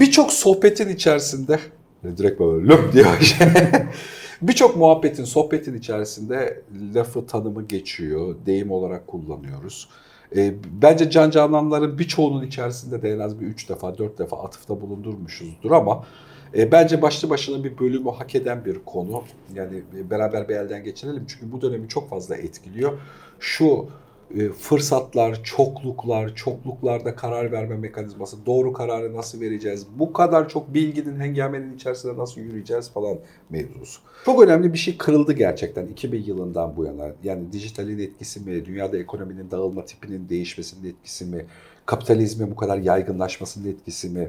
birçok sohbetin içerisinde direkt böyle löp diye birçok muhabbetin, sohbetin içerisinde lafı tanımı geçiyor. Deyim olarak kullanıyoruz. E, bence Can Cananların birçoğunun içerisinde de en az bir üç defa, dört defa atıfta bulundurmuşuzdur ama e, bence başlı başına bir bölümü hak eden bir konu. Yani beraber bir elden geçirelim çünkü bu dönemi çok fazla etkiliyor. Şu fırsatlar, çokluklar, çokluklarda karar verme mekanizması, doğru kararı nasıl vereceğiz, bu kadar çok bilginin, hengamenin içerisinde nasıl yürüyeceğiz falan mevzusu. Çok önemli bir şey kırıldı gerçekten 2000 yılından bu yana. Yani dijitalin etkisi mi, dünyada ekonominin dağılma tipinin değişmesinin etkisi mi, kapitalizmin bu kadar yaygınlaşmasının etkisi mi,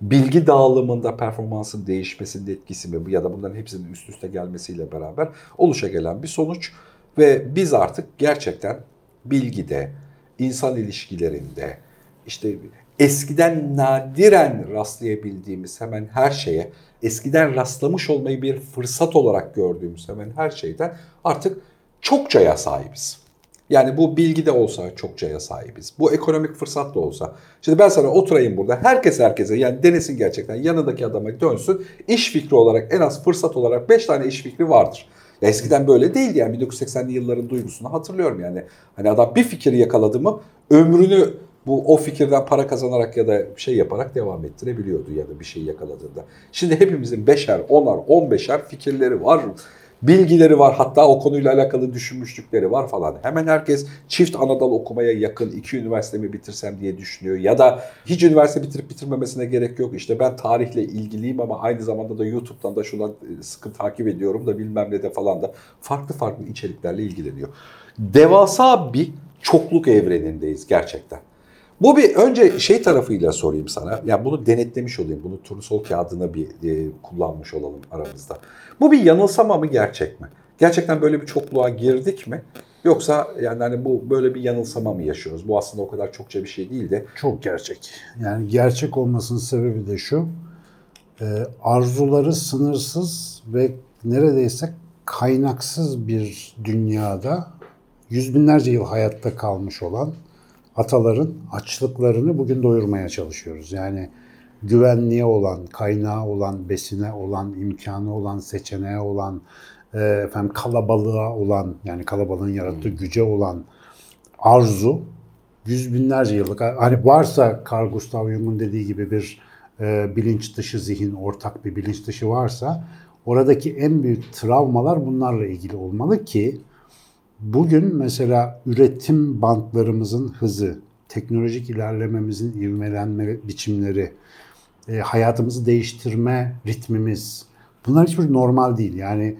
bilgi dağılımında performansın değişmesinin etkisi mi ya da bunların hepsinin üst üste gelmesiyle beraber oluşa gelen bir sonuç ve biz artık gerçekten bilgide, insan ilişkilerinde, işte eskiden nadiren rastlayabildiğimiz hemen her şeye, eskiden rastlamış olmayı bir fırsat olarak gördüğümüz hemen her şeyden artık çokçaya sahibiz. Yani bu bilgi de olsa çokçaya sahibiz. Bu ekonomik fırsat da olsa. Şimdi ben sana oturayım burada. Herkes herkese yani denesin gerçekten yanındaki adama dönsün. İş fikri olarak en az fırsat olarak 5 tane iş fikri vardır. Eskiden böyle değildi yani 1980'li yılların duygusunu hatırlıyorum yani. Hani adam bir fikri yakaladı mı ömrünü bu o fikirden para kazanarak ya da şey yaparak devam ettirebiliyordu ya da bir şey yakaladığında. Şimdi hepimizin beşer, onar, on beşer fikirleri var bilgileri var. Hatta o konuyla alakalı düşünmüşlükleri var falan. Hemen herkes çift anadal okumaya yakın iki üniversitemi bitirsem diye düşünüyor. Ya da hiç üniversite bitirip bitirmemesine gerek yok. İşte ben tarihle ilgiliyim ama aynı zamanda da YouTube'dan da şuna e, sıkı takip ediyorum da bilmem ne de falan da farklı farklı içeriklerle ilgileniyor. Devasa bir çokluk evrenindeyiz gerçekten. Bu bir önce şey tarafıyla sorayım sana. Ya yani bunu denetlemiş olayım. Bunu turnusol kağıdına bir e, kullanmış olalım aramızda. Bu bir yanılsama mı gerçek mi? Gerçekten böyle bir çokluğa girdik mi? Yoksa yani hani bu böyle bir yanılsama mı yaşıyoruz? Bu aslında o kadar çokça bir şey değil de. Çok gerçek. Yani gerçek olmasının sebebi de şu. E, arzuları sınırsız ve neredeyse kaynaksız bir dünyada yüz binlerce yıl hayatta kalmış olan ataların açlıklarını bugün doyurmaya çalışıyoruz. Yani güvenliğe olan, kaynağı olan, besine olan, imkanı olan, seçeneğe olan, e, efendim kalabalığa olan, yani kalabalığın yarattığı hmm. güce olan arzu yüz binlerce yıllık. Hani varsa Carl Gustav Jung'un dediği gibi bir e, bilinç dışı zihin, ortak bir bilinç dışı varsa oradaki en büyük travmalar bunlarla ilgili olmalı ki Bugün mesela üretim bantlarımızın hızı, teknolojik ilerlememizin ivmelenme biçimleri, e, hayatımızı değiştirme ritmimiz bunlar hiçbir normal değil. Yani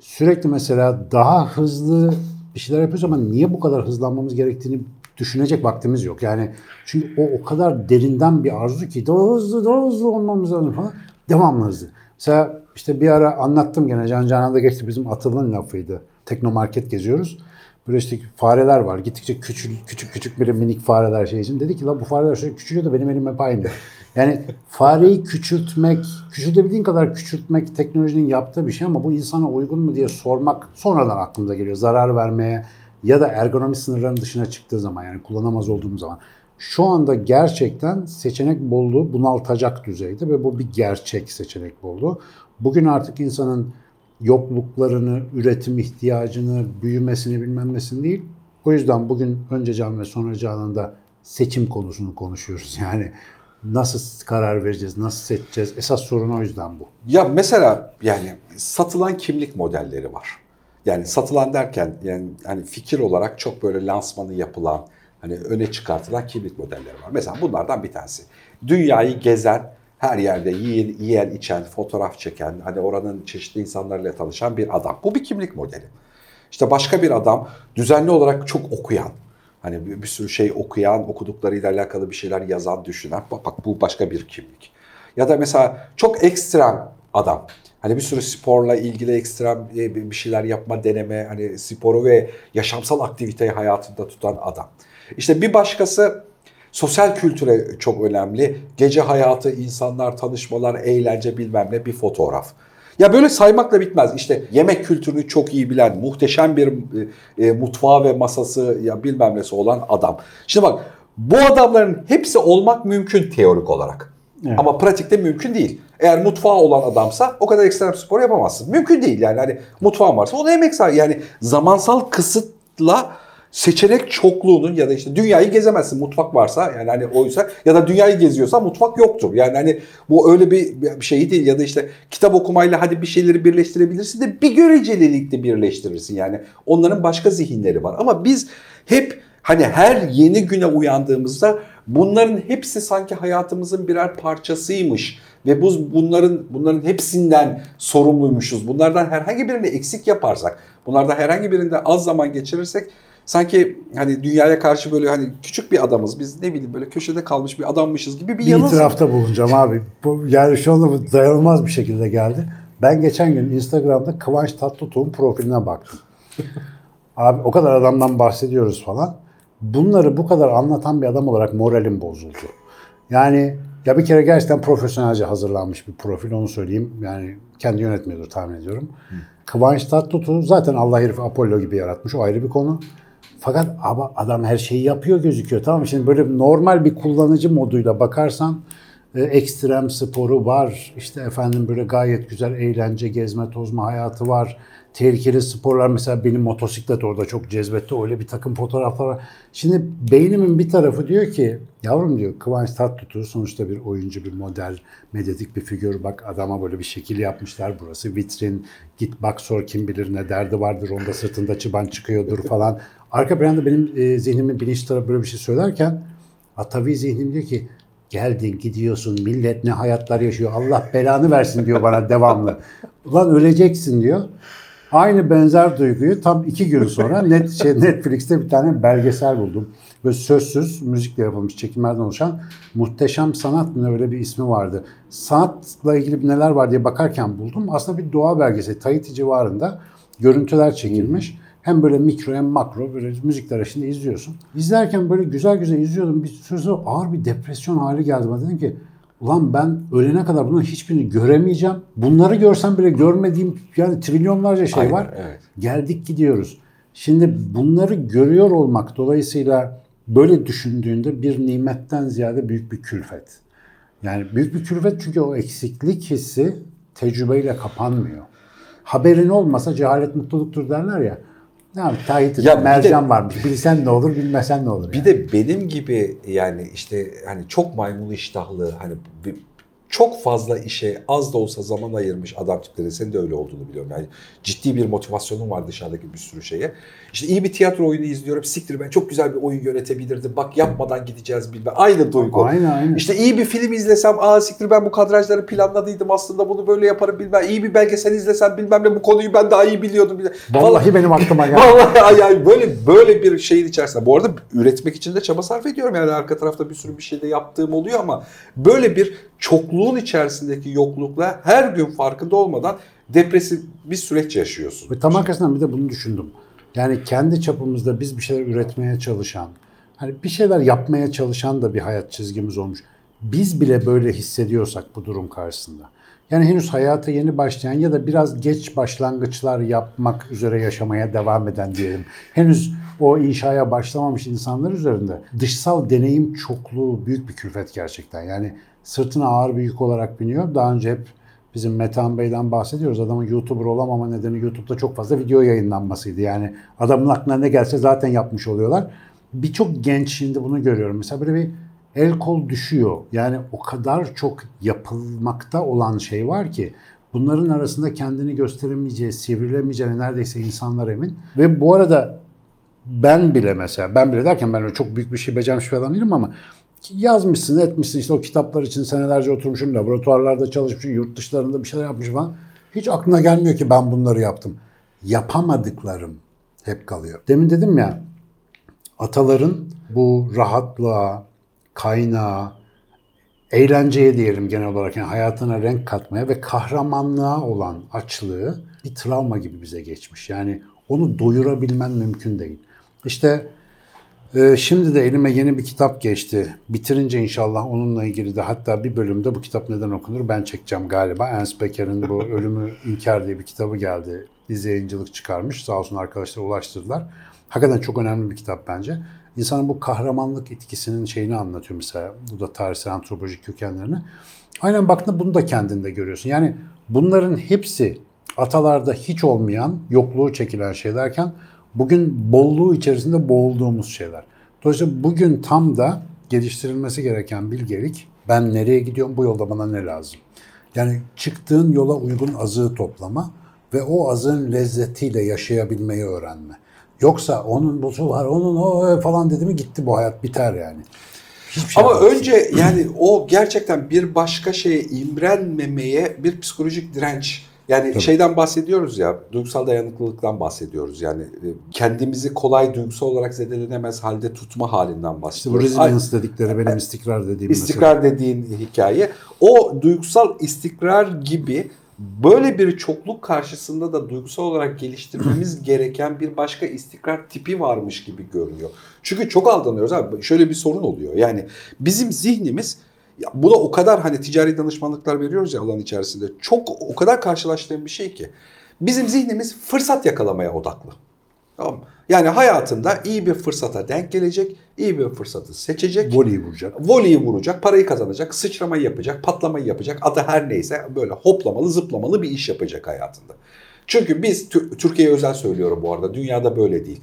sürekli mesela daha hızlı bir şeyler yapıyoruz ama niye bu kadar hızlanmamız gerektiğini düşünecek vaktimiz yok. Yani çünkü o o kadar derinden bir arzu ki daha hızlı daha hızlı olmamız lazım falan. Devamlı hızlı. Mesela işte bir ara anlattım gene Can Canan'da geçti bizim Atıl'ın lafıydı teknomarket geziyoruz. Böyle işte fareler var. Gittikçe küçük küçük küçük bir minik fareler şey için. Dedi ki la bu fareler şöyle küçülüyor da benim elim hep aynı. Yani fareyi küçültmek, küçültebildiğin kadar küçültmek teknolojinin yaptığı bir şey ama bu insana uygun mu diye sormak sonradan aklımıza geliyor. Zarar vermeye ya da ergonomi sınırlarının dışına çıktığı zaman yani kullanamaz olduğum zaman. Şu anda gerçekten seçenek bolluğu bunaltacak düzeyde ve bu bir gerçek seçenek bolluğu. Bugün artık insanın yokluklarını, üretim ihtiyacını, büyümesini bilmem nesini değil. O yüzden bugün önce can ve sonra canında seçim konusunu konuşuyoruz. Yani nasıl karar vereceğiz, nasıl seçeceğiz? Esas sorun o yüzden bu. Ya mesela yani satılan kimlik modelleri var. Yani satılan derken yani hani fikir olarak çok böyle lansmanı yapılan, hani öne çıkartılan kimlik modelleri var. Mesela bunlardan bir tanesi. Dünyayı gezen her yerde yiyen, yiyen, içen, fotoğraf çeken, hani oranın çeşitli insanlarla tanışan bir adam. Bu bir kimlik modeli. İşte başka bir adam düzenli olarak çok okuyan, hani bir, bir sürü şey okuyan, okuduklarıyla alakalı bir şeyler yazan, düşünen, bak, bu başka bir kimlik. Ya da mesela çok ekstrem adam. Hani bir sürü sporla ilgili ekstrem e, bir şeyler yapma, deneme, hani sporu ve yaşamsal aktiviteyi hayatında tutan adam. İşte bir başkası Sosyal kültüre çok önemli. Gece hayatı, insanlar, tanışmalar, eğlence bilmem ne bir fotoğraf. Ya böyle saymakla bitmez. İşte yemek kültürünü çok iyi bilen, muhteşem bir e, e, mutfağı ve masası ya bilmem nesi olan adam. Şimdi bak bu adamların hepsi olmak mümkün teorik olarak. Evet. Ama pratikte mümkün değil. Eğer mutfağı olan adamsa o kadar ekstrem spor yapamazsın. Mümkün değil yani hani mutfağın varsa o da emek sar. Yani zamansal kısıtla seçenek çokluğunun ya da işte dünyayı gezemezsin mutfak varsa yani hani oysa ya da dünyayı geziyorsa mutfak yoktur. Yani hani bu öyle bir şey değil ya da işte kitap okumayla hadi bir şeyleri birleştirebilirsin de bir görecelilikte birleştirirsin yani. Onların başka zihinleri var ama biz hep hani her yeni güne uyandığımızda bunların hepsi sanki hayatımızın birer parçasıymış ve bu bunların bunların hepsinden sorumluymuşuz. Bunlardan herhangi birini eksik yaparsak, bunlardan herhangi birinde az zaman geçirirsek sanki hani dünyaya karşı böyle hani küçük bir adamız. Biz ne bileyim böyle köşede kalmış bir adammışız gibi bir Bir yanılsın. itirafta bulunacağım abi. Bu, yani şu anda dayanılmaz bir şekilde geldi. Ben geçen gün Instagram'da Kıvanç Tatlıtuğ'un profiline baktım. Abi o kadar adamdan bahsediyoruz falan. Bunları bu kadar anlatan bir adam olarak moralim bozuldu. Yani ya bir kere gerçekten profesyonelce hazırlanmış bir profil onu söyleyeyim. Yani kendi yönetmiyordur tahmin ediyorum. Kıvanç Tatlıtuğ zaten Allah herif Apollo gibi yaratmış o ayrı bir konu. Fakat ama adam her şeyi yapıyor gözüküyor. Tamam? Şimdi böyle normal bir kullanıcı moduyla bakarsan e, ekstrem sporu var. İşte efendim böyle gayet güzel eğlence, gezme, tozma hayatı var. Tehlikeli sporlar mesela benim motosiklet orada çok cezbetti. Öyle bir takım fotoğraflar var. Şimdi beynimin bir tarafı diyor ki yavrum diyor Kıvanç Tatlıtuğ sonuçta bir oyuncu, bir model, medyatik bir figür. Bak adama böyle bir şekil yapmışlar. Burası vitrin. Git bak sor kim bilir ne derdi vardır. Onda sırtında çıban çıkıyordur falan. Arka planda benim e, zihnimin bilinç tarafı böyle bir şey söylerken Atavi zihnim diyor ki geldin gidiyorsun millet ne hayatlar yaşıyor Allah belanı versin diyor bana devamlı. Ulan öleceksin diyor. Aynı benzer duyguyu tam iki gün sonra net şey, Netflix'te bir tane belgesel buldum. Böyle sözsüz müzikle yapılmış çekimlerden oluşan Muhteşem Sanat mı öyle bir ismi vardı. Sanatla ilgili neler var diye bakarken buldum. Aslında bir doğa belgeseli Tahiti civarında görüntüler çekilmiş. Hem böyle mikro hem makro böyle müzikler şimdi izliyorsun. İzlerken böyle güzel güzel izliyordum. Bir süre sonra ağır bir depresyon hali geldi bana. Dedim ki ulan ben ölene kadar bunların hiçbirini göremeyeceğim. Bunları görsem bile görmediğim yani trilyonlarca şey Aynen, var. evet. Geldik gidiyoruz. Şimdi bunları görüyor olmak dolayısıyla böyle düşündüğünde bir nimetten ziyade büyük bir külfet. Yani büyük bir külfet çünkü o eksiklik hissi tecrübeyle kapanmıyor. Haberin olmasa cehalet mutluluktur derler ya. Yani Tahiti'de Ya bir de- mercan varmış. Bilsen ne olur, bilmesen ne olur. Bir yani. de benim gibi yani işte hani çok maymun iştahlı hani bir- çok fazla işe az da olsa zaman ayırmış adam tipleri senin de öyle olduğunu biliyorum. Yani ciddi bir motivasyonun var dışarıdaki bir sürü şeye. İşte iyi bir tiyatro oyunu izliyorum. Siktir ben çok güzel bir oyun yönetebilirdim. Bak yapmadan gideceğiz bilmem. Aynı duygu. Aynen aynen. İşte iyi bir film izlesem, aa siktir ben bu kadrajları planladıydım aslında bunu böyle yaparım bilmem. İyi bir belgesel izlesem bilmem ne bu konuyu ben daha iyi biliyordum. bilmem. Vallahi benim aklıma geldi. Vallahi yani böyle böyle bir şeyin içerisinde. Bu arada üretmek için de çaba sarf ediyorum. Yani arka tarafta bir sürü bir şey de yaptığım oluyor ama böyle bir çokluğun içerisindeki yoklukla her gün farkında olmadan depresif bir süreç yaşıyorsun. Ve tam arkasından bir de bunu düşündüm. Yani kendi çapımızda biz bir şeyler üretmeye çalışan, hani bir şeyler yapmaya çalışan da bir hayat çizgimiz olmuş. Biz bile böyle hissediyorsak bu durum karşısında. Yani henüz hayata yeni başlayan ya da biraz geç başlangıçlar yapmak üzere yaşamaya devam eden diyelim. Henüz o inşaya başlamamış insanlar üzerinde dışsal deneyim çokluğu büyük bir külfet gerçekten. Yani sırtına ağır bir yük olarak biniyor. Daha önce hep Bizim Metehan Bey'den bahsediyoruz. Adamın YouTuber olamama nedeni YouTube'da çok fazla video yayınlanmasıydı. Yani adamın aklına ne gelse zaten yapmış oluyorlar. Birçok genç şimdi bunu görüyorum. Mesela böyle bir el kol düşüyor. Yani o kadar çok yapılmakta olan şey var ki bunların arasında kendini gösteremeyeceği, sivrilemeyeceğine neredeyse insanlar emin. Ve bu arada ben bile mesela, ben bile derken ben öyle çok büyük bir şey becermiş bir adam değilim ama yazmışsın, etmişsin işte o kitaplar için senelerce oturmuşum, laboratuvarlarda çalışmışım, yurt dışlarında bir şeyler yapmışım falan. Hiç aklına gelmiyor ki ben bunları yaptım. Yapamadıklarım hep kalıyor. Demin dedim ya, ataların bu rahatlığa, kaynağa, eğlenceye diyelim genel olarak yani hayatına renk katmaya ve kahramanlığa olan açlığı bir travma gibi bize geçmiş. Yani onu doyurabilmen mümkün değil. İşte e, şimdi de elime yeni bir kitap geçti. Bitirince inşallah onunla ilgili de hatta bir bölümde bu kitap neden okunur ben çekeceğim galiba. Ernst Becker'in bu Ölümü İnkar diye bir kitabı geldi. Dizi yayıncılık çıkarmış. Sağ olsun arkadaşlar ulaştırdılar. Hakikaten çok önemli bir kitap bence. İnsanın bu kahramanlık etkisinin şeyini anlatıyor mesela. Bu da tarihsel antropolojik kökenlerini. Aynen baktığında bunu da kendinde görüyorsun. Yani bunların hepsi atalarda hiç olmayan, yokluğu çekilen şeylerken bugün bolluğu içerisinde boğulduğumuz şeyler. Dolayısıyla bugün tam da geliştirilmesi gereken bilgelik ben nereye gidiyorum bu yolda bana ne lazım? Yani çıktığın yola uygun azığı toplama ve o azığın lezzetiyle yaşayabilmeyi öğrenme. Yoksa onun busu var, onun o falan dedi mi gitti bu hayat biter yani. Hiçbir şey Ama yapamazsın. önce yani o gerçekten bir başka şeye imrenmemeye bir psikolojik direnç. Yani şeyden bahsediyoruz ya, duygusal dayanıklılıktan bahsediyoruz. Yani e, kendimizi kolay duygusal olarak zedelenemez halde tutma halinden İşte bu bahsediyoruz. Ay- resilience dedikleri benim istikrar dediğim İstikrar dediğin hikaye. O duygusal istikrar gibi böyle bir çokluk karşısında da duygusal olarak geliştirmemiz gereken bir başka istikrar tipi varmış gibi görünüyor. Çünkü çok aldanıyoruz abi. Şöyle bir sorun oluyor. Yani bizim zihnimiz ya bu da o kadar hani ticari danışmanlıklar veriyoruz ya alan içerisinde. Çok o kadar karşılaştığım bir şey ki. Bizim zihnimiz fırsat yakalamaya odaklı. Tamam? Yani hayatında iyi bir fırsata denk gelecek, iyi bir fırsatı seçecek. Voleyi vuracak. Voleyi vuracak, parayı kazanacak, sıçramayı yapacak, patlamayı yapacak. Adı her neyse böyle hoplamalı, zıplamalı bir iş yapacak hayatında. Çünkü biz, Tü- Türkiye'ye özel söylüyorum bu arada, dünyada böyle değil.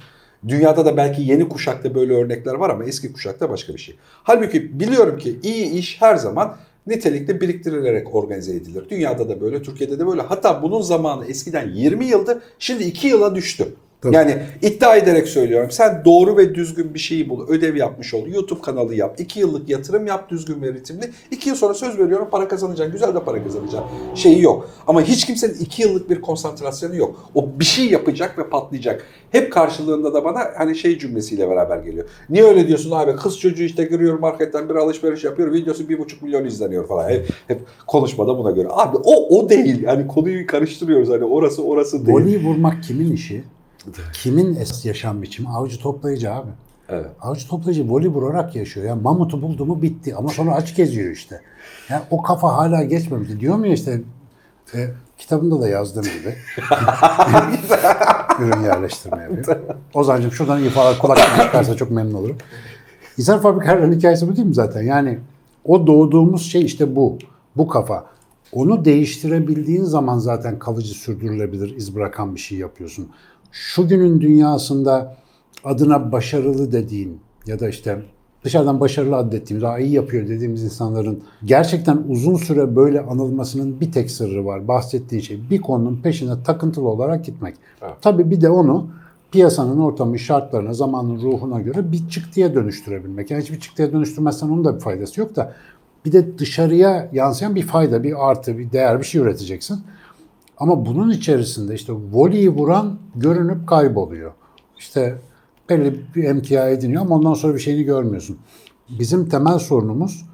Dünyada da belki yeni kuşakta böyle örnekler var ama eski kuşakta başka bir şey. Halbuki biliyorum ki iyi iş her zaman nitelikli biriktirilerek organize edilir. Dünyada da böyle, Türkiye'de de böyle. Hatta bunun zamanı eskiden 20 yıldı, şimdi 2 yıla düştü. Tabii. Yani iddia ederek söylüyorum. Sen doğru ve düzgün bir şeyi bul. Ödev yapmış ol. YouTube kanalı yap. 2 yıllık yatırım yap düzgün ve ritimli. 2 yıl sonra söz veriyorum para kazanacaksın. Güzel de para kazanacaksın. Şeyi yok. Ama hiç kimsenin 2 yıllık bir konsantrasyonu yok. O bir şey yapacak ve patlayacak. Hep karşılığında da bana hani şey cümlesiyle beraber geliyor. Niye öyle diyorsun abi? Kız çocuğu işte giriyor marketten bir alışveriş yapıyor. Videosu 1,5 milyon izleniyor falan. Hep, hep konuşmada buna göre. Abi o o değil. Yani konuyu karıştırıyoruz. Hani orası orası değil. Voleyi vurmak kimin işi? Kimin es yaşam biçimi? Avcı toplayıcı abi. Evet. Avcı toplayıcı voley vurarak yaşıyor. Yani mamutu buldu mu bitti. Ama sonra aç geziyor işte. Yani o kafa hala geçmemişti. Diyor mu ya işte e, kitabımda da yazdığım gibi ürün yerleştirme yapıyor. Ozancığım şuradan ifadeler kulak çıkarsa çok memnun olurum. İnsan fabrikalarının hikayesi bu değil mi zaten? Yani o doğduğumuz şey işte bu. Bu kafa. Onu değiştirebildiğin zaman zaten kalıcı sürdürülebilir, iz bırakan bir şey yapıyorsun. Şu günün dünyasında adına başarılı dediğin ya da işte dışarıdan başarılı adettiğimiz, daha iyi yapıyor dediğimiz insanların gerçekten uzun süre böyle anılmasının bir tek sırrı var. Bahsettiğin şey bir konunun peşine takıntılı olarak gitmek. Evet. Tabii bir de onu piyasanın ortamı, şartlarına, zamanın ruhuna göre bir çıktıya dönüştürebilmek. Yani hiçbir çıktıya dönüştürmezsen onun da bir faydası yok da bir de dışarıya yansıyan bir fayda, bir artı, bir değer, bir şey üreteceksin. Ama bunun içerisinde işte voleyi vuran görünüp kayboluyor. İşte belli bir emtia ediniyor ama ondan sonra bir şeyini görmüyorsun. Bizim temel sorunumuz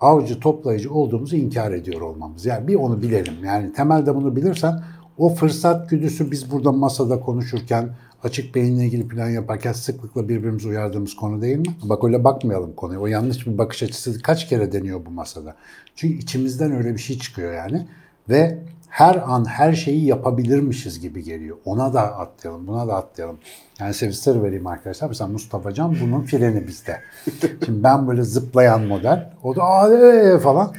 avcı toplayıcı olduğumuzu inkar ediyor olmamız. Yani bir onu bilelim. Yani temelde bunu bilirsen o fırsat güdüsü biz burada masada konuşurken açık beyinle ilgili plan yaparken sıklıkla birbirimizi uyardığımız konu değil mi? Bak öyle bakmayalım konuya. O yanlış bir bakış açısı kaç kere deniyor bu masada. Çünkü içimizden öyle bir şey çıkıyor yani. Ve her an her şeyi yapabilirmişiz gibi geliyor. Ona da atlayalım, buna da atlayalım. Yani size vereyim arkadaşlar. Mesela Mustafa Can bunun freni bizde. Şimdi ben böyle zıplayan model. O da aa ee" falan.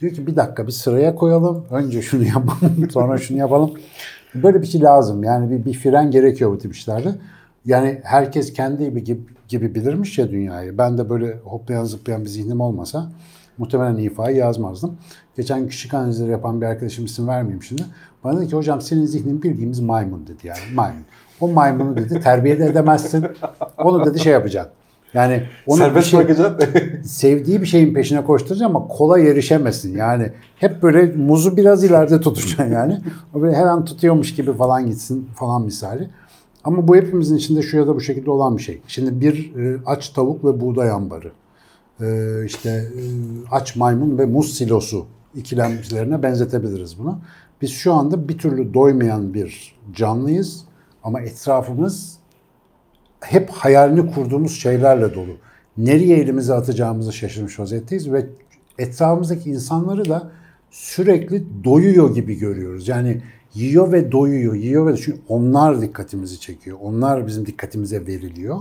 Diyor ki bir dakika bir sıraya koyalım. Önce şunu yapalım, sonra şunu yapalım. Böyle bir şey lazım. Yani bir, bir fren gerekiyor bu tip işlerde. Yani herkes kendi gibi, gibi bilirmiş ya dünyayı. Ben de böyle hoplayan zıplayan bir zihnim olmasa muhtemelen ifayı yazmazdım. Geçen küçük analizleri yapan bir arkadaşım isim vermeyeyim şimdi. Bana dedi ki hocam senin zihnin bildiğimiz maymun dedi yani maymun. O maymunu dedi terbiye de edemezsin. Onu dedi şey yapacaksın. Yani onu Serbest şey- bırakacaksın. sevdiği bir şeyin peşine koşturacaksın ama kolay erişemesin. Yani hep böyle muzu biraz ileride tutacaksın yani. O böyle her an tutuyormuş gibi falan gitsin falan misali. Ama bu hepimizin içinde şu ya da bu şekilde olan bir şey. Şimdi bir e, aç tavuk ve buğday ambarı. E, işte e, aç maymun ve muz silosu ikilemlerine benzetebiliriz bunu. Biz şu anda bir türlü doymayan bir canlıyız ama etrafımız hep hayalini kurduğumuz şeylerle dolu. Nereye elimizi atacağımızı şaşırmış vaziyetteyiz ve etrafımızdaki insanları da sürekli doyuyor gibi görüyoruz. Yani yiyor ve doyuyor, yiyor ve çünkü onlar dikkatimizi çekiyor. Onlar bizim dikkatimize veriliyor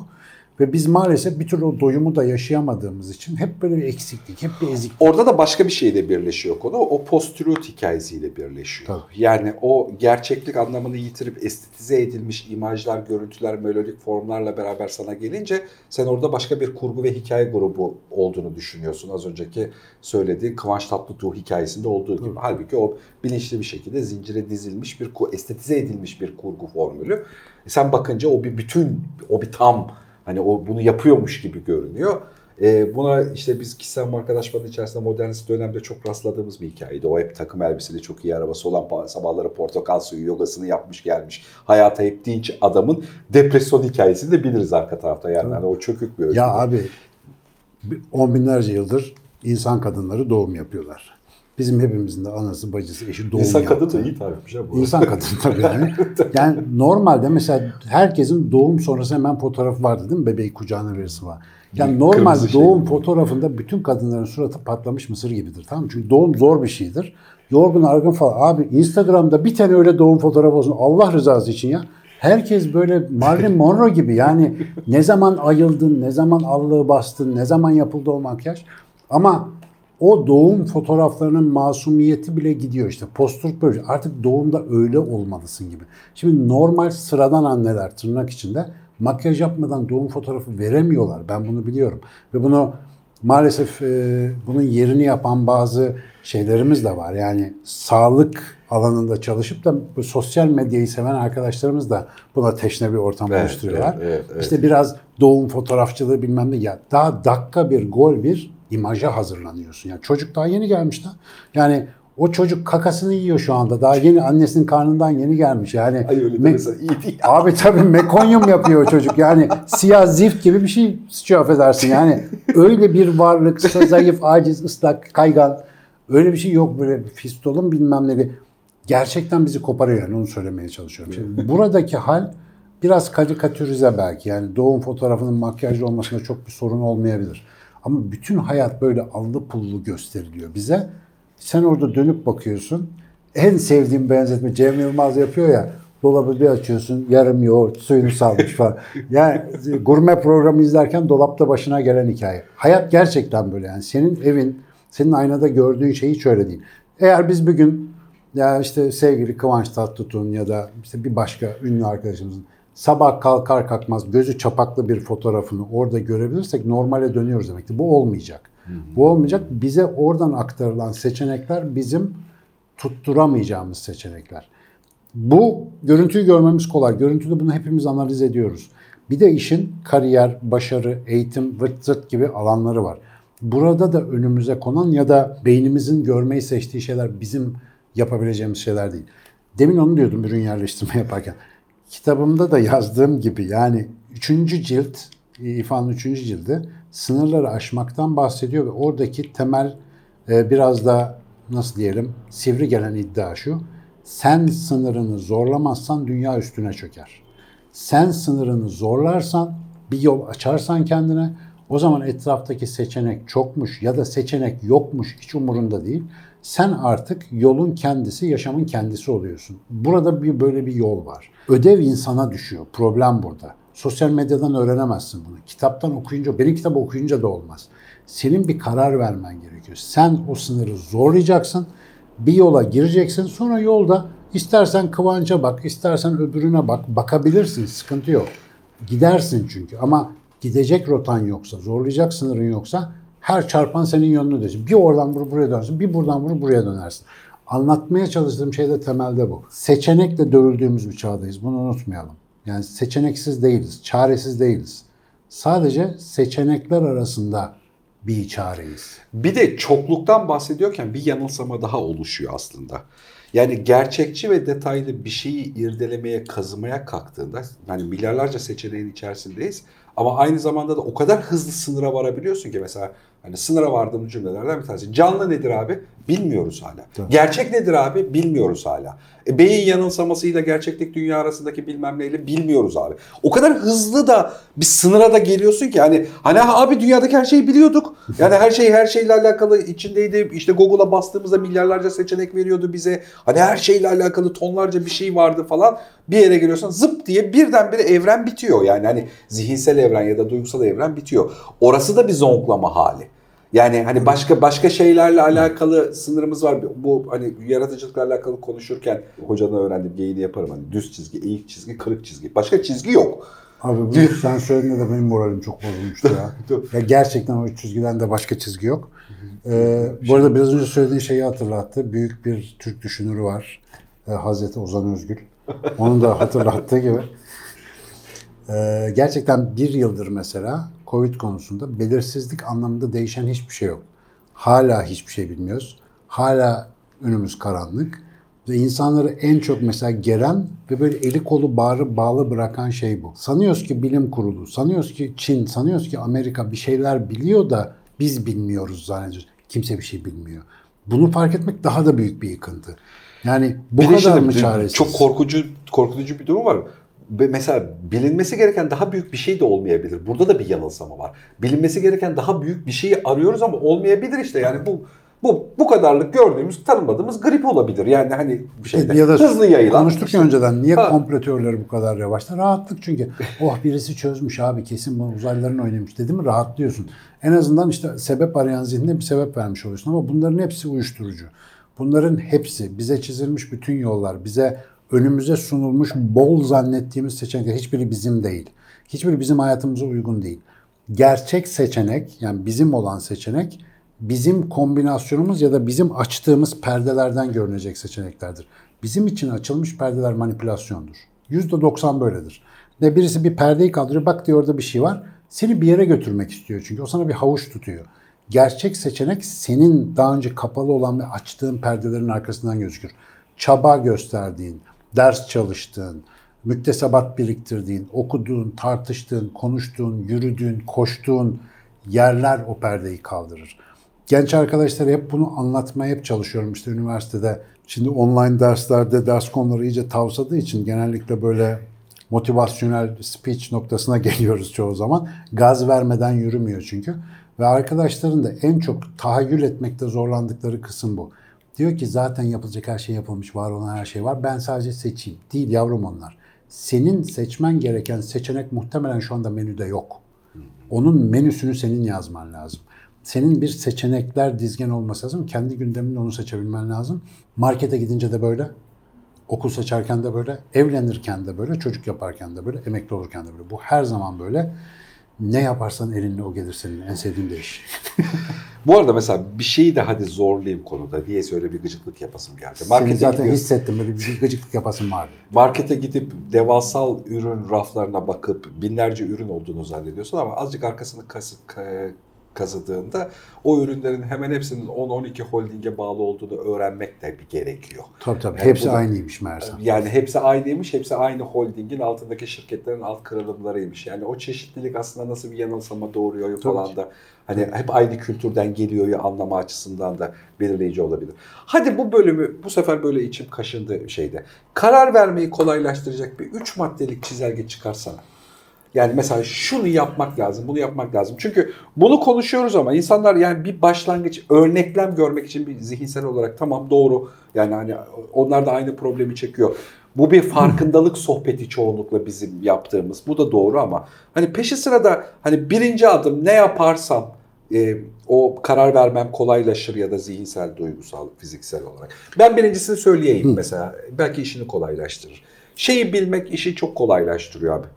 Ve biz maalesef bir türlü o doyumu da yaşayamadığımız için hep böyle bir eksiklik, hep bir eziklik. Orada da başka bir şeyle birleşiyor konu. O post-truth hikayesiyle birleşiyor. Tabii. Yani o gerçeklik anlamını yitirip estetize edilmiş imajlar, görüntüler, melodik formlarla beraber sana gelince sen orada başka bir kurgu ve hikaye grubu olduğunu düşünüyorsun. Az önceki söylediği Kıvanç Tatlıtuğ hikayesinde olduğu gibi. Halbuki o bilinçli bir şekilde zincire dizilmiş bir, estetize edilmiş bir kurgu formülü. E sen bakınca o bir bütün, o bir tam hani o bunu yapıyormuş gibi görünüyor. E, buna işte biz kişisel arkadaşların içerisinde modernist dönemde çok rastladığımız bir hikayeydi. O hep takım elbiseli çok iyi arabası olan sabahları portakal suyu yogasını yapmış gelmiş. Hayata hep dinç adamın depresyon hikayesini de biliriz arka tarafta. Yani hani o çökük bir öykü. Ya abi on binlerce yıldır insan kadınları doğum yapıyorlar. Bizim hepimizin de anası, bacısı, eşi doğum İnsan yaptı. kadın da iyi tarifmiş ha bu. İnsan kadın tabii yani. Yani normalde mesela herkesin doğum sonrası hemen fotoğrafı vardı değil mi? Bebeği kucağına verirsin var. Yani normal şey doğum mi? fotoğrafında bütün kadınların suratı patlamış mısır gibidir. Tamam mı? Çünkü doğum zor bir şeydir. Yorgun argın falan. Abi Instagram'da bir tane öyle doğum fotoğrafı olsun. Allah rızası için ya. Herkes böyle Marilyn Monroe gibi yani ne zaman ayıldın, ne zaman allığı bastın, ne zaman yapıldı o makyaj. Ama o doğum fotoğraflarının masumiyeti bile gidiyor işte. Postur böyle. Artık doğumda öyle olmalısın gibi. Şimdi normal sıradan anneler tırnak içinde makyaj yapmadan doğum fotoğrafı veremiyorlar. Ben bunu biliyorum. Ve bunu maalesef e, bunun yerini yapan bazı şeylerimiz de var. Yani sağlık alanında çalışıp da bu sosyal medyayı seven arkadaşlarımız da buna teşne bir ortam Evet, oluşturuyorlar. evet, evet, evet. İşte biraz doğum fotoğrafçılığı bilmem ne ya daha dakika bir gol bir imaja hazırlanıyorsun. Yani çocuk daha yeni gelmiş lan. Yani o çocuk kakasını yiyor şu anda. Daha yeni annesinin karnından yeni gelmiş. Yani Ay öyle me- iyi değil. Abi tabii mekonyum yapıyor o çocuk. Yani siyah zift gibi bir şey sıçıyor affedersin. Yani öyle bir varlık, zayıf, aciz, ıslak, kaygan. Öyle bir şey yok böyle fistolun bilmem ne. Gerçekten bizi koparıyor yani onu söylemeye çalışıyorum. Şimdi buradaki hal biraz karikatürize belki. Yani doğum fotoğrafının makyajlı olmasında çok bir sorun olmayabilir. Ama bütün hayat böyle allı pullu gösteriliyor bize. Sen orada dönüp bakıyorsun. En sevdiğim benzetme Cem Yılmaz yapıyor ya. Dolabı bir açıyorsun yarım yoğurt suyunu salmış falan. Yani gurme programı izlerken dolapta başına gelen hikaye. Hayat gerçekten böyle yani. Senin evin, senin aynada gördüğün şey hiç öyle değil. Eğer biz bir gün ya işte sevgili Kıvanç Tatlıtuğ'un ya da işte bir başka ünlü arkadaşımızın sabah kalkar kalkmaz gözü çapaklı bir fotoğrafını orada görebilirsek normale dönüyoruz demektir. Bu olmayacak. Bu olmayacak. Bize oradan aktarılan seçenekler bizim tutturamayacağımız seçenekler. Bu görüntüyü görmemiz kolay. Görüntüde bunu hepimiz analiz ediyoruz. Bir de işin kariyer, başarı, eğitim, vırt zırt gibi alanları var. Burada da önümüze konan ya da beynimizin görmeyi seçtiği şeyler bizim yapabileceğimiz şeyler değil. Demin onu diyordum ürün yerleştirme yaparken. Kitabımda da yazdığım gibi yani 3. cilt, İFA'nın 3. cildi sınırları aşmaktan bahsediyor ve oradaki temel e, biraz da nasıl diyelim sivri gelen iddia şu. Sen sınırını zorlamazsan dünya üstüne çöker. Sen sınırını zorlarsan, bir yol açarsan kendine o zaman etraftaki seçenek çokmuş ya da seçenek yokmuş hiç umurunda değil. Sen artık yolun kendisi, yaşamın kendisi oluyorsun. Burada bir böyle bir yol var. Ödev insana düşüyor. Problem burada. Sosyal medyadan öğrenemezsin bunu. Kitaptan okuyunca, benim kitap okuyunca da olmaz. Senin bir karar vermen gerekiyor. Sen o sınırı zorlayacaksın. Bir yola gireceksin. Sonra yolda istersen Kıvanç'a bak, istersen öbürüne bak. Bakabilirsin. Sıkıntı yok. Gidersin çünkü. Ama gidecek rotan yoksa, zorlayacak sınırın yoksa her çarpan senin yönünü dönecek. Bir oradan vur buraya dönersin, bir buradan vur buraya dönersin. Anlatmaya çalıştığım şey de temelde bu. Seçenekle dövüldüğümüz bir çağdayız. Bunu unutmayalım. Yani seçeneksiz değiliz, çaresiz değiliz. Sadece seçenekler arasında bir çareyiz. Bir de çokluktan bahsediyorken bir yanılsama daha oluşuyor aslında. Yani gerçekçi ve detaylı bir şeyi irdelemeye, kazımaya kalktığında hani milyarlarca seçeneğin içerisindeyiz ama aynı zamanda da o kadar hızlı sınıra varabiliyorsun ki mesela Hani sınıra vardığımız cümlelerden bir tanesi. Canlı nedir abi? Bilmiyoruz hala. Tabii. Gerçek nedir abi? Bilmiyoruz hala. E, beyin yanılsamasıyla gerçeklik dünya arasındaki bilmem neyle bilmiyoruz abi. O kadar hızlı da bir sınıra da geliyorsun ki hani hani abi dünyadaki her şeyi biliyorduk. Yani her şey her şeyle alakalı içindeydi. İşte Google'a bastığımızda milyarlarca seçenek veriyordu bize. Hani her şeyle alakalı tonlarca bir şey vardı falan. Bir yere geliyorsan zıp diye birdenbire evren bitiyor. Yani hani zihinsel evren ya da duygusal evren bitiyor. Orası da bir zonklama hali. Yani hani başka başka şeylerle alakalı sınırımız var. Bu hani yaratıcılıkla alakalı konuşurken hocadan öğrendim geyini yaparım. Hani düz çizgi, eğik çizgi, kırık çizgi. Başka çizgi yok. Abi bu sen söylediğinde de benim moralim çok bozulmuştu ya. ya gerçekten o üç çizgiden de başka çizgi yok. Ee, bu arada biraz önce söylediğin şeyi hatırlattı. Büyük bir Türk düşünürü var. Ee, Hazreti Ozan Özgül. Onu da hatırlattığı gibi. Ee, gerçekten bir yıldır mesela Covid konusunda belirsizlik anlamında değişen hiçbir şey yok. Hala hiçbir şey bilmiyoruz. Hala önümüz karanlık. Ve insanları en çok mesela geren ve böyle eli kolu bağrı bağlı bırakan şey bu. Sanıyoruz ki bilim kurulu, sanıyoruz ki Çin, sanıyoruz ki Amerika bir şeyler biliyor da biz bilmiyoruz zannediyoruz. Kimse bir şey bilmiyor. Bunu fark etmek daha da büyük bir yıkıntı. Yani bu Bir kadar şimdi mı çaresiz? Çok korkucu korkutucu bir durum var. Mesela bilinmesi gereken daha büyük bir şey de olmayabilir. Burada da bir yanılsama var. Bilinmesi gereken daha büyük bir şeyi arıyoruz ama olmayabilir işte. Yani bu bu bu kadarlık gördüğümüz, tanımadığımız grip olabilir. Yani hani bir şeyde ya da hızlı yayılan. konuştuk işte- ya önceden niye Ha. komplo teorileri bu kadar revaçta? Rahatlık çünkü. Oh birisi çözmüş abi kesin bu uzaylıların oynamış dedi mi rahatlıyorsun. En azından işte sebep arayan zihnine bir sebep vermiş oluyorsun ama bunların hepsi uyuşturucu. Bunların hepsi bize çizilmiş bütün yollar, bize önümüze sunulmuş bol zannettiğimiz seçenekler hiçbiri bizim değil. Hiçbiri bizim hayatımıza uygun değil. Gerçek seçenek yani bizim olan seçenek bizim kombinasyonumuz ya da bizim açtığımız perdelerden görünecek seçeneklerdir. Bizim için açılmış perdeler manipülasyondur. %90 böyledir. Ne birisi bir perdeyi kaldırıyor, bak diyor orada bir şey var. Seni bir yere götürmek istiyor çünkü. O sana bir havuç tutuyor. Gerçek seçenek senin daha önce kapalı olan ve açtığın perdelerin arkasından gözükür. Çaba gösterdiğin, ders çalıştığın, müktesebat biriktirdiğin, okuduğun, tartıştığın, konuştuğun, yürüdüğün, koştuğun yerler o perdeyi kaldırır. Genç arkadaşlara hep bunu anlatmaya hep çalışıyorum işte üniversitede. Şimdi online derslerde ders konuları iyice tavsadığı için genellikle böyle motivasyonel speech noktasına geliyoruz çoğu zaman. Gaz vermeden yürümüyor çünkü. Ve arkadaşların da en çok tahayyül etmekte zorlandıkları kısım bu. Diyor ki zaten yapılacak her şey yapılmış, var olan her şey var. Ben sadece seçeyim. Değil yavrum onlar. Senin seçmen gereken seçenek muhtemelen şu anda menüde yok. Onun menüsünü senin yazman lazım. Senin bir seçenekler dizgen olması lazım. Kendi gündeminde onu seçebilmen lazım. Markete gidince de böyle. Okul seçerken de böyle. Evlenirken de böyle. Çocuk yaparken de böyle. Emekli olurken de böyle. Bu her zaman böyle. Ne yaparsan elinle o gelir senin. En sevdiğim de iş. Bu arada mesela bir şeyi de hadi zorlayayım konuda diye söyle bir gıcıklık yapasım geldi. Seni Markete zaten gidiyorsun. hissettim. Böyle bir gıcıklık yapasın vardı. Markete gidip devasal ürün raflarına bakıp binlerce ürün olduğunu zannediyorsun ama azıcık arkasını kazı, ka- kazıdığında o ürünlerin hemen hepsinin 10-12 holdinge bağlı olduğunu öğrenmek de bir gerekiyor. Tabii tabii. Yani Hepsi da- aynıymış meğersem. Yani hepsi aynıymış, hepsi aynı holdingin altındaki şirketlerin alt kırılımlarıymış. Yani o çeşitlilik aslında nasıl bir yanılsama doğuruyor falan da hani hep aynı kültürden geliyor ya anlama açısından da belirleyici olabilir. Hadi bu bölümü bu sefer böyle içim kaşındı şeyde. Karar vermeyi kolaylaştıracak bir üç maddelik çizelge çıkarsana. Yani mesela şunu yapmak lazım, bunu yapmak lazım. Çünkü bunu konuşuyoruz ama insanlar yani bir başlangıç, örneklem görmek için bir zihinsel olarak tamam doğru. Yani hani onlar da aynı problemi çekiyor. Bu bir farkındalık sohbeti çoğunlukla bizim yaptığımız. Bu da doğru ama hani peşi sırada hani birinci adım ne yaparsam e, o karar vermem kolaylaşır ya da zihinsel, duygusal, fiziksel olarak. Ben birincisini söyleyeyim mesela. Belki işini kolaylaştırır. Şeyi bilmek işi çok kolaylaştırıyor abi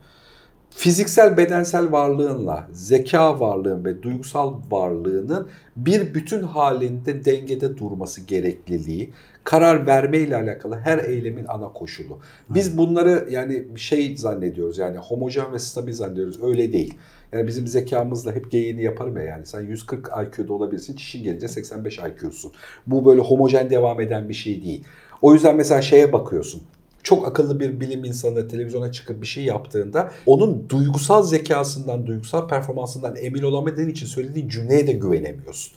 fiziksel bedensel varlığınla zeka varlığın ve duygusal varlığının bir bütün halinde dengede durması gerekliliği karar verme ile alakalı her eylemin ana koşulu. Biz bunları yani şey zannediyoruz yani homojen ve stabil zannediyoruz öyle değil. Yani bizim zekamızla hep geyiğini yaparım ya yani sen 140 IQ'da olabilirsin çişin gelince 85 IQ'sun. Bu böyle homojen devam eden bir şey değil. O yüzden mesela şeye bakıyorsun çok akıllı bir bilim insanı televizyona çıkıp bir şey yaptığında onun duygusal zekasından, duygusal performansından emin olamadığın için söylediği cümleye de güvenemiyorsun.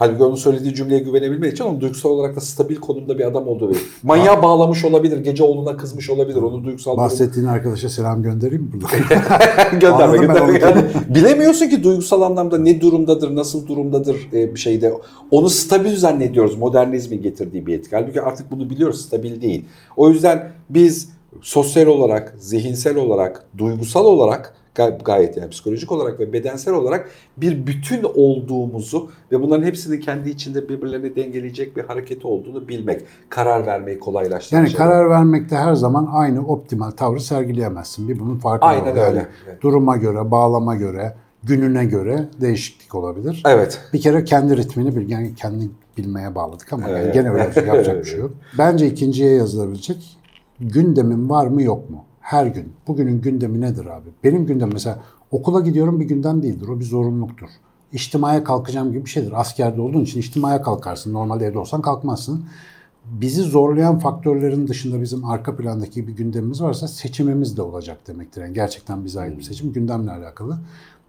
Halbuki onun söylediği cümleye güvenebilmek için onun duygusal olarak da stabil konumda bir adam olduğu belli. Manyağa bağlamış olabilir, gece oğluna kızmış olabilir. Onun duygusal Bahsettiğin arkadaşa selam göndereyim mi burada? gönderme gönderme. onu. Yani bilemiyorsun ki duygusal anlamda ne durumdadır, nasıl durumdadır e, bir şeyde. Onu stabil zannediyoruz modernizmin getirdiği bir etki. Halbuki artık bunu biliyoruz stabil değil. O yüzden biz sosyal olarak, zihinsel olarak, duygusal olarak gay- gayet yani psikolojik olarak ve bedensel olarak bir bütün olduğumuzu ve bunların hepsinin kendi içinde birbirlerini dengeleyecek bir hareketi olduğunu bilmek, karar vermeyi kolaylaştırır. Yani karar vermekte her zaman aynı optimal tavrı sergileyemezsin. Bir bunun farkı Aynen var. öyle. Yani Evet. duruma göre, bağlama göre, gününe göre değişiklik olabilir. Evet. Bir kere kendi ritmini bil, yani kendi bilmeye bağladık ama yani Evet. gene öyle şey yapacak bir şey yok. Bence ikinciye yazılabilecek gündemin var mı yok mu? Her gün. Bugünün gündemi nedir abi? Benim gündem mesela okula gidiyorum bir gündem değildir. O bir zorunluluktur. İçtimaya kalkacağım gibi bir şeydir. Askerde olduğun için içtimaya kalkarsın. Normalde evde olsan kalkmazsın. Bizi zorlayan faktörlerin dışında bizim arka plandaki bir gündemimiz varsa seçimimiz de olacak demektir. Yani gerçekten bize ait bir seçim gündemle alakalı.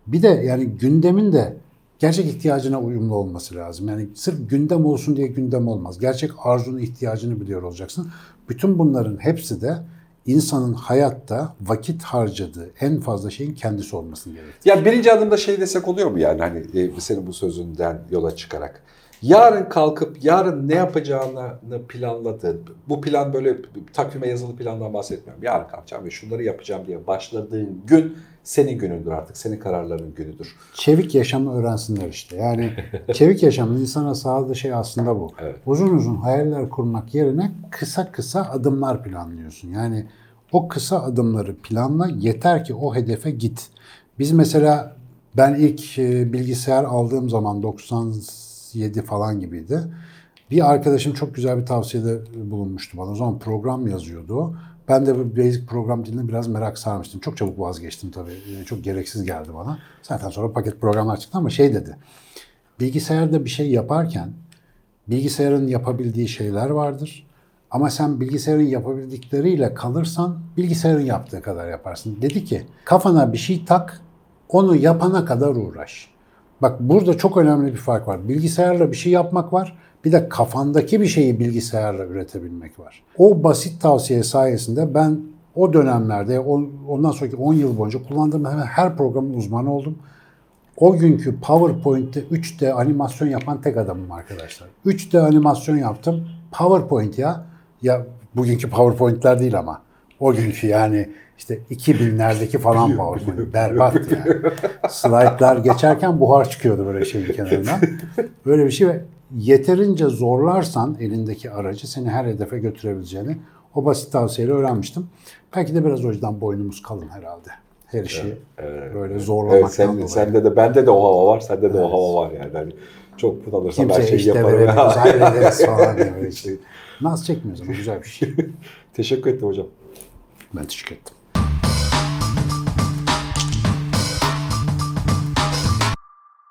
Bir de yani gündemin de gerçek ihtiyacına uyumlu olması lazım. Yani sırf gündem olsun diye gündem olmaz. Gerçek arzunu, ihtiyacını biliyor olacaksın. Bütün bunların hepsi de insanın hayatta vakit harcadığı en fazla şeyin kendisi olmasını gerektirir. Ya birinci adımda şey desek oluyor mu yani hani e, senin bu sözünden yola çıkarak? Yarın kalkıp yarın ne yapacağını planladığın, bu plan böyle takvime yazılı plandan bahsetmiyorum. Yarın kalkacağım ve şunları yapacağım diye başladığın gün senin günündür artık. Senin kararların günüdür. Çevik yaşamı öğrensinler işte. Yani çevik yaşamın insana sağladığı şey aslında bu. Evet. Uzun uzun hayaller kurmak yerine kısa kısa adımlar planlıyorsun. Yani o kısa adımları planla yeter ki o hedefe git. Biz mesela ben ilk e, bilgisayar aldığım zaman 97 falan gibiydi. Bir arkadaşım çok güzel bir tavsiyede bulunmuştu bana. O zaman program yazıyordu. Ben de basic program diline biraz merak sarmıştım. Çok çabuk vazgeçtim tabii. Ee, Çok gereksiz geldi bana. Zaten sonra paket programlar çıktı ama şey dedi. Bilgisayarda bir şey yaparken bilgisayarın yapabildiği şeyler vardır. Ama sen bilgisayarın yapabildikleriyle kalırsan bilgisayarın yaptığı kadar yaparsın. Dedi ki kafana bir şey tak, onu yapana kadar uğraş. Bak burada çok önemli bir fark var. Bilgisayarla bir şey yapmak var. Bir de kafandaki bir şeyi bilgisayarla üretebilmek var. O basit tavsiye sayesinde ben o dönemlerde on- ondan sonraki 10 yıl boyunca kullandığım hemen her programın uzmanı oldum. O günkü PowerPoint'te 3D animasyon yapan tek adamım arkadaşlar. 3D animasyon yaptım. PowerPoint ya. Ya bugünkü PowerPoint'ler değil ama. O günkü yani işte 2000'lerdeki falan PowerPoint. Berbat yani. Slaytlar geçerken buhar çıkıyordu böyle şeyin kenarından. Böyle bir şey ve yeterince zorlarsan elindeki aracı seni her hedefe götürebileceğini o basit tavsiyeyle öğrenmiştim. Belki de biraz o yüzden boynumuz kalın herhalde. Her işi böyle zorlamaktan Evet, sen, dolayı. sende de bende de o hava var, sende de o hava var yani. Hani çok bunalırsan her Kimse şeyi işte yaparım. veremiyoruz, hallederiz falan diye böyle işte. Naz çekmiyoruz ama güzel bir şey. Teşekkür ettim hocam. Ben teşekkür ettim.